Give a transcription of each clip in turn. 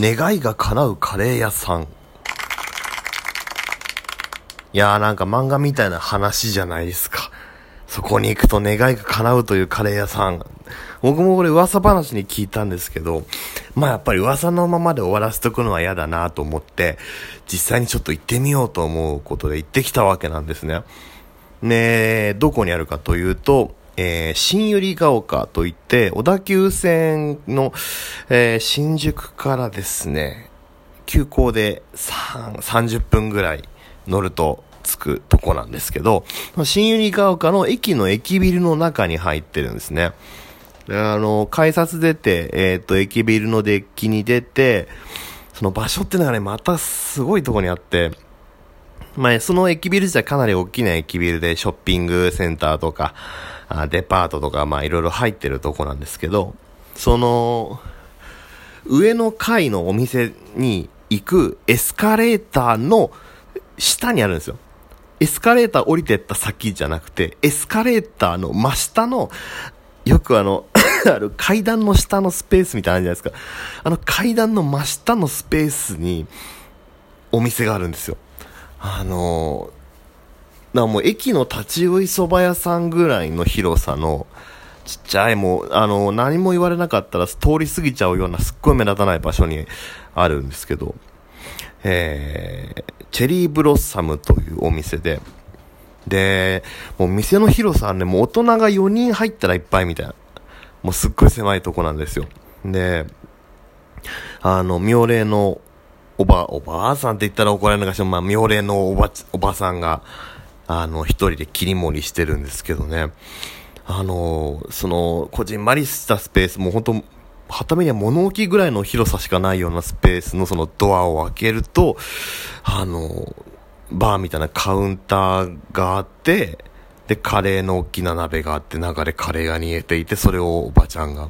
願いが叶うカレー屋さん。いやーなんか漫画みたいな話じゃないですか。そこに行くと願いが叶うというカレー屋さん。僕もこれ噂話に聞いたんですけど、まあやっぱり噂のままで終わらせとくのは嫌だなと思って、実際にちょっと行ってみようと思うことで行ってきたわけなんですね。ねどこにあるかというと、えー、新百合ヶ丘といって、小田急線の、えー、新宿からですね、急行で30分ぐらい乗ると着くとこなんですけど、新百合ヶ丘の駅の駅ビルの中に入ってるんですね。あの、改札出て、えっ、ー、と、駅ビルのデッキに出て、その場所ってのがね、またすごいとこにあって、まあ、その駅ビル自体かなり大きな駅ビルで、ショッピングセンターとか、あデパートとか、まあ、いろいろ入ってるとこなんですけど、その、上の階のお店に行くエスカレーターの下にあるんですよ。エスカレーター降りてった先じゃなくて、エスカレーターの真下の、よくあの ある階段の下のスペースみたいなのあるじゃないですか。あの階段の真下のスペースにお店があるんですよ。あのだもう駅の立ち食い蕎麦屋さんぐらいの広さの、ちっちゃいもう、あの、何も言われなかったら通り過ぎちゃうようなすっごい目立たない場所にあるんですけど、えー、チェリーブロッサムというお店で、で、もう店の広さはね、もう大人が4人入ったらいっぱいみたいな。もうすっごい狭いとこなんですよ。で、あの、妙齢のおば、おばあさんって言ったら怒られるのかしら、まあ、妙齢のおば、おばさんが、あの、一人で切り盛りしてるんですけどね。あの、その、こじんまりしたスペース、もう本当はためには物置ぐらいの広さしかないようなスペースのそのドアを開けると、あの、バーみたいなカウンターがあって、で、カレーの大きな鍋があって、中でカレーが煮えていて、それをおばちゃんが、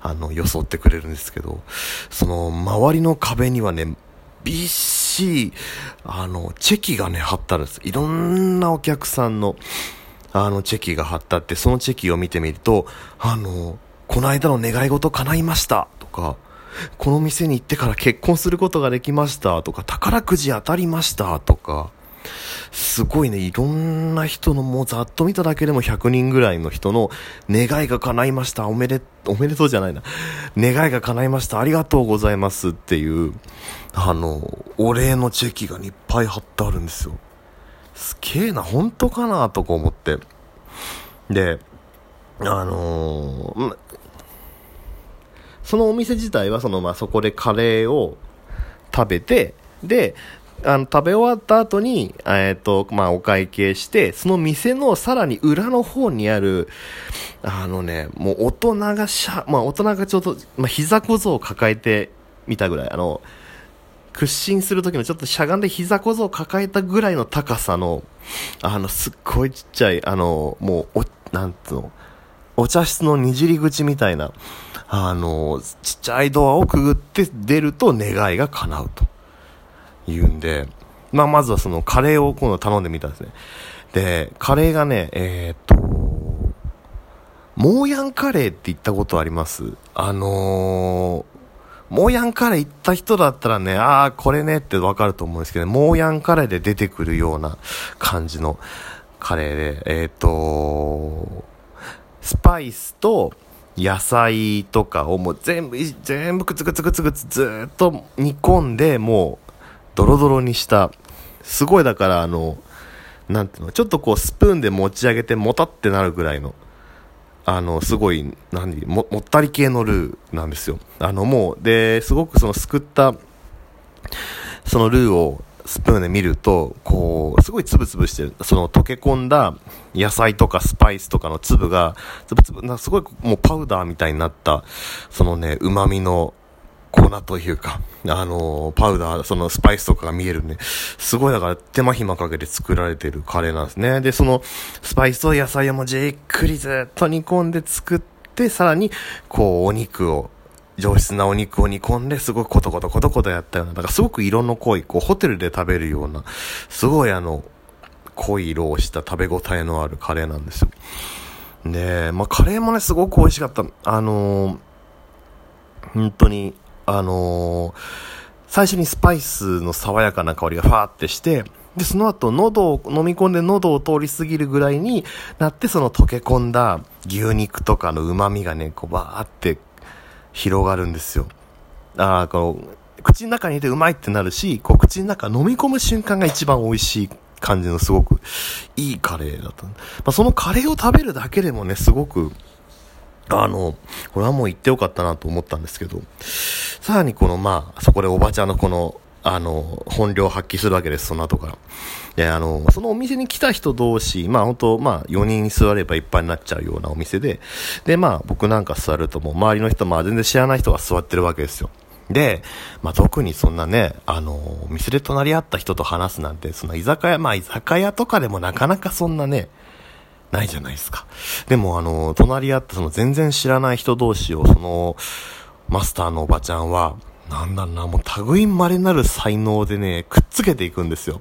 あの、よそってくれるんですけど、その、周りの壁にはね、びっしし、あの、チェキがね、貼ったんです。いろんなお客さんの、あの、チェキが貼ったって、そのチェキを見てみると、あの、この間の願い事叶いましたとか、この店に行ってから結婚することができましたとか、宝くじ当たりましたとか、すごいね、いろんな人のもうざっと見ただけでも100人ぐらいの人の願いが叶いました。おめで、おめでとうじゃないな。願いが叶いました。ありがとうございますっていう、あの、お礼のチェキがいっぱい貼ってあるんですよ。すげえな、本当かなとか思って。で、あのー、そのお店自体はその、まあ、そこでカレーを食べて、で、あの、食べ終わった後に、えっ、ー、と、まあ、お会計して、その店のさらに裏の方にある、あのね、もう大人がしゃ、まあ、大人がちょっと、まあ、膝小僧を抱えてみたぐらい、あの、屈伸する時のちょっとしゃがんで膝小僧を抱えたぐらいの高さの、あの、すっごいちっちゃい、あの、もう、お、なんつうの、お茶室のにじり口みたいな、あの、ちっちゃいドアをくぐって出ると願いが叶うと。言うんで、まあ、まずはそのカレーを今度頼んでみたんですね。で、カレーがね、えー、っと、モーヤンカレーって言ったことあります？あのー、モーヤンカレー行った人だったらね、ああ、これねってわかると思うんですけど、モーヤンカレーで出てくるような感じのカレーで、えー、っと、スパイスと野菜とかをもう全部、全部くつくつくつくつずっと煮込んで、もうドロドロにした、すごいだからあの、なんていうの、ちょっとこうスプーンで持ち上げてもたってなるぐらいの、あの、すごい、何、も、もったり系のルーなんですよ。あの、もう、で、すごくそのすくった、そのルーをスプーンで見ると、こう、すごいつぶつぶしてる。その溶け込んだ野菜とかスパイスとかの粒が、つぶつぶ、なすごいもうパウダーみたいになった、そのね、旨味の粉というか、あのパウダー、そのスパイスとかが見えるね。すごいだから手間暇かけて作られてるカレーなんですね。で、そのスパイスと野菜をもじっくりずっと煮込んで作って、さらに、こう、お肉を、上質なお肉を煮込んで、すごいコトコトコトコトやったような、だからすごく色の濃い、こう、ホテルで食べるような、すごいあの、濃い色をした食べ応えのあるカレーなんですよ。で、まあ、カレーもね、すごく美味しかった。あのー、本当に、あのー、最初にスパイスの爽やかな香りがファーってして、で、その後、喉を飲み込んで喉を通り過ぎるぐらいになって、その溶け込んだ牛肉とかの旨味がね、こう、バーって広がるんですよ。ああ、この、口の中に入れてうまいってなるし、こう、口の中飲み込む瞬間が一番美味しい感じのすごくいいカレーだった。まあ、そのカレーを食べるだけでもね、すごく、あの、これはもう行ってよかったなと思ったんですけど、さらにこの、まあ、そこでおばちゃんのこの、あの、本領発揮するわけです、その後から。で、あの、そのお店に来た人同士、まあ本当まあ4人座ればいっぱいになっちゃうようなお店で、で、まあ僕なんか座るともう周りの人、まあ全然知らない人が座ってるわけですよ。で、まあ、特にそんなね、あの、お店で隣り合った人と話すなんて、そんな居酒屋、まあ居酒屋とかでもなかなかそんなね、ないじゃないですか。でもあの、隣り合ったその全然知らない人同士を、その、マスターのおばちゃんは、なんだろうな、もう類稀なる才能でね、くっつけていくんですよ。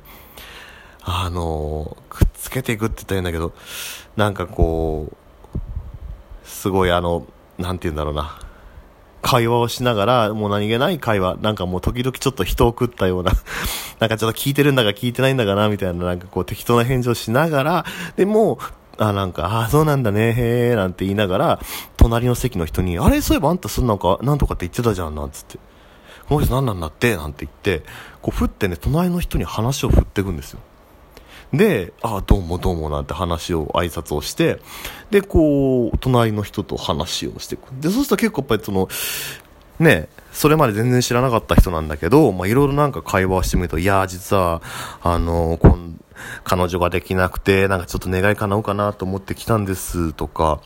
あの、くっつけていくって言ったらいいんだけど、なんかこう、すごいあの、なんて言うんだろうな。会話をしながら、もう何気ない会話、なんかもう時々ちょっと人を食ったような、なんかちょっと聞いてるんだか聞いてないんだかな、みたいな、なんかこう適当な返事をしながら、でも、あ、なんか、ああ、そうなんだね、へえ、なんて言いながら、隣の席の人に、あれ、そういえばあんたそんなんか、なんとかって言ってたじゃん、なんつって。この人何なんだって、なんて言って、こう、振ってね、隣の人に話を振っていくんですよ。で、ああ、どうもどうもなんて話を、挨拶をして、で、こう、隣の人と話をしていく。で、そうすると結構やっぱりその、ね、それまで全然知らなかった人なんだけど、まあ、いろいろなんか会話をしてみると、いや、実は、あの、こん、彼女ができなくて、なんかちょっと願い叶うかなと思ってきたんですとか、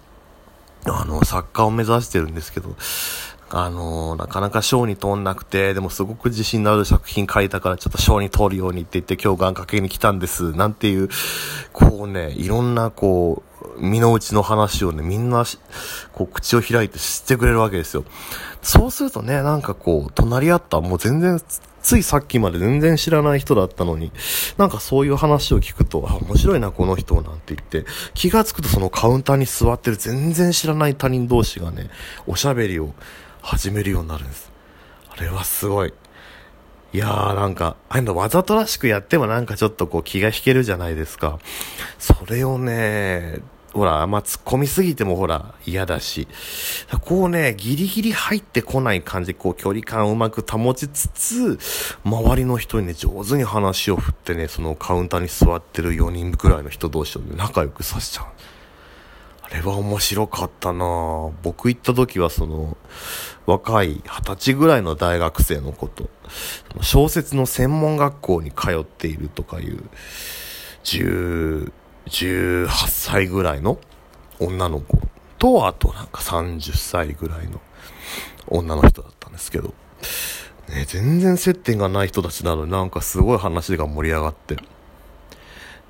あの、作家を目指してるんですけど、あの、なかなか賞に通んなくて、でもすごく自信のある作品書いたからちょっと賞に通るようにって言って今日願掛けに来たんです。なんていう、こうね、いろんなこう、身の内の話をね、みんなこう、口を開いて知ってくれるわけですよ。そうするとね、なんかこう、隣り合った、もう全然、ついさっきまで全然知らない人だったのに、なんかそういう話を聞くと、あ、面白いな、この人、なんて言って、気がつくとそのカウンターに座ってる全然知らない他人同士がね、おしゃべりを始めるようになるんです。あれはすごい。いやーなんか、ああいうのわざとらしくやってもなんかちょっとこう気が引けるじゃないですか。それをね、ほら、あんま突っ込みすぎてもほら、嫌だし、こうね、ギリギリ入ってこない感じ、こう距離感をうまく保ちつつ、周りの人にね、上手に話を振ってね、そのカウンターに座ってる4人くらいの人同士を、ね、仲良くさせちゃう。あれは面白かったな僕行った時はその、若い二十歳ぐらいの大学生の子と、小説の専門学校に通っているとかいう、10、18歳ぐらいの女の子と、あとなんか30歳ぐらいの女の人だったんですけど、ね、全然接点がない人たちなのになんかすごい話が盛り上がって、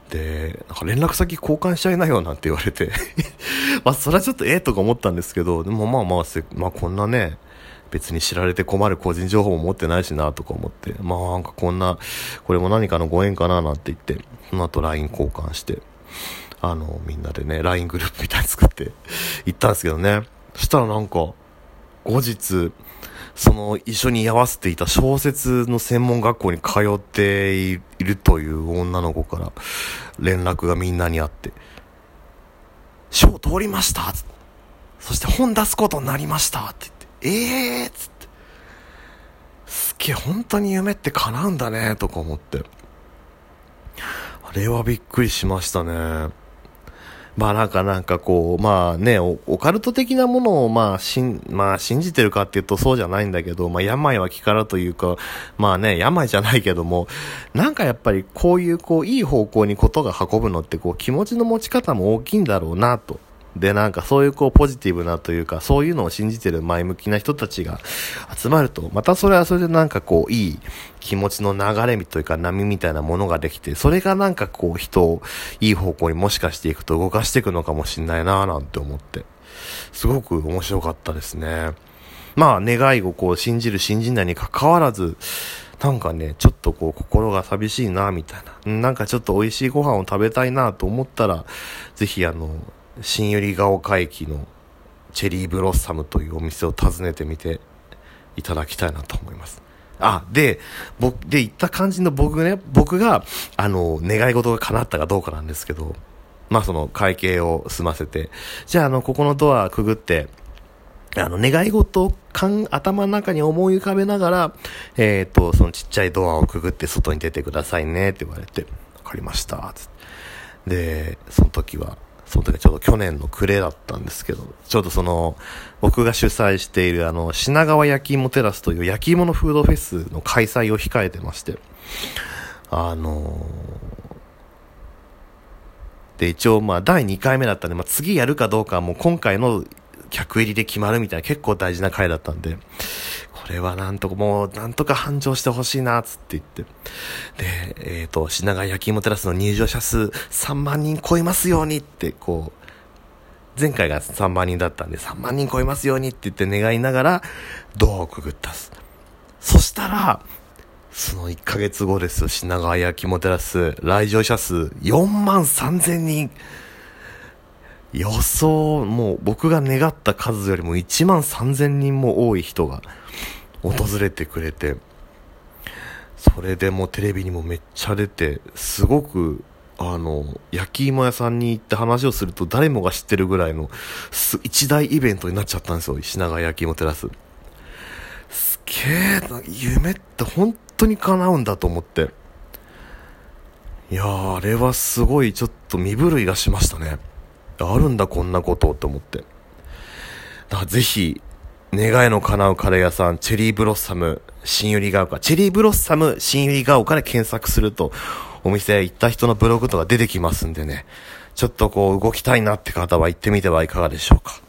で、なんか連絡先交換しちゃいなよなんて言われて。まあそれはちょっとええとか思ったんですけど、でもまあまあせ、まあこんなね、別に知られて困る個人情報も持ってないしなとか思って、まあなんかこんな、これも何かのご縁かななんて言って、その後 LINE 交換して、あの、みんなでね、LINE グループみたいに作って 行ったんですけどね。そしたらなんか、後日、その一緒に居合わせていた小説の専門学校に通っているという女の子から連絡がみんなにあって、賞通りましたそして本出すことになりましたって言って、ええー、つって、すっげえ本当に夢って叶うんだねとか思って、れはびっくりしましたね。まあなんかなんかこう、まあね、オカルト的なものをまあしん、まあ信じてるかっていうとそうじゃないんだけど、まあ病は気からというか、まあね、病じゃないけども、なんかやっぱりこういうこういい方向にことが運ぶのってこう気持ちの持ち方も大きいんだろうなと。で、なんかそういうこうポジティブなというか、そういうのを信じてる前向きな人たちが集まると、またそれはそれでなんかこういい気持ちの流れというか波みたいなものができて、それがなんかこう人をいい方向にもしかしていくと動かしていくのかもしんないなぁなんて思って、すごく面白かったですね。まあ願いをこう信じる信じないに関わらず、なんかね、ちょっとこう心が寂しいなみたいな。なんかちょっと美味しいご飯を食べたいなと思ったら、ぜひあの、新百合ヶ丘駅のチェリーブロッサムというお店を訪ねてみていただきたいなと思います。あ、で、僕、で、言った感じの僕ね、僕が、あの、願い事が叶ったかどうかなんですけど、まあその会計を済ませて、じゃああの、ここのドアくぐって、あの、願い事を頭の中に思い浮かべながら、えっ、ー、と、そのちっちゃいドアをくぐって外に出てくださいねって言われて、わかりました、つって。で、その時は、その時はちょうど去年の暮れだったんですけど、ちょうどその、僕が主催しているあの、品川焼き芋テラスという焼き芋のフードフェスの開催を控えてまして、あのー、で、一応まあ第2回目だったんで、まあ次やるかどうかはもう今回の客入りで決まるみたいな結構大事な回だったんで、これはなんとか、もうなんとか繁盛してほしいな、つって言って。で、えっ、ー、と、品川焼き芋テラスの入場者数3万人超えますようにって、こう、前回が3万人だったんで3万人超えますようにって言って願いながらドアをくぐったす。そしたら、その1ヶ月後です。品川焼き芋テラス、来場者数4万3000人。予想、もう僕が願った数よりも1万3000人も多い人が訪れてくれて、それでもテレビにもめっちゃ出て、すごく、あの、焼き芋屋さんに行って話をすると誰もが知ってるぐらいの一大イベントになっちゃったんですよ。品川焼き芋テラス。すげえな、夢って本当に叶うんだと思って。いや、あれはすごいちょっと身震いがしましたね。あるんだこんなことと思って。だからぜひ、願いの叶うカレー屋さん、チェリーブロッサム、新百合ヶ丘、チェリーブロッサム、新百合ヶ丘で検索すると、お店行った人のブログとか出てきますんでね、ちょっとこう動きたいなって方は行ってみてはいかがでしょうか。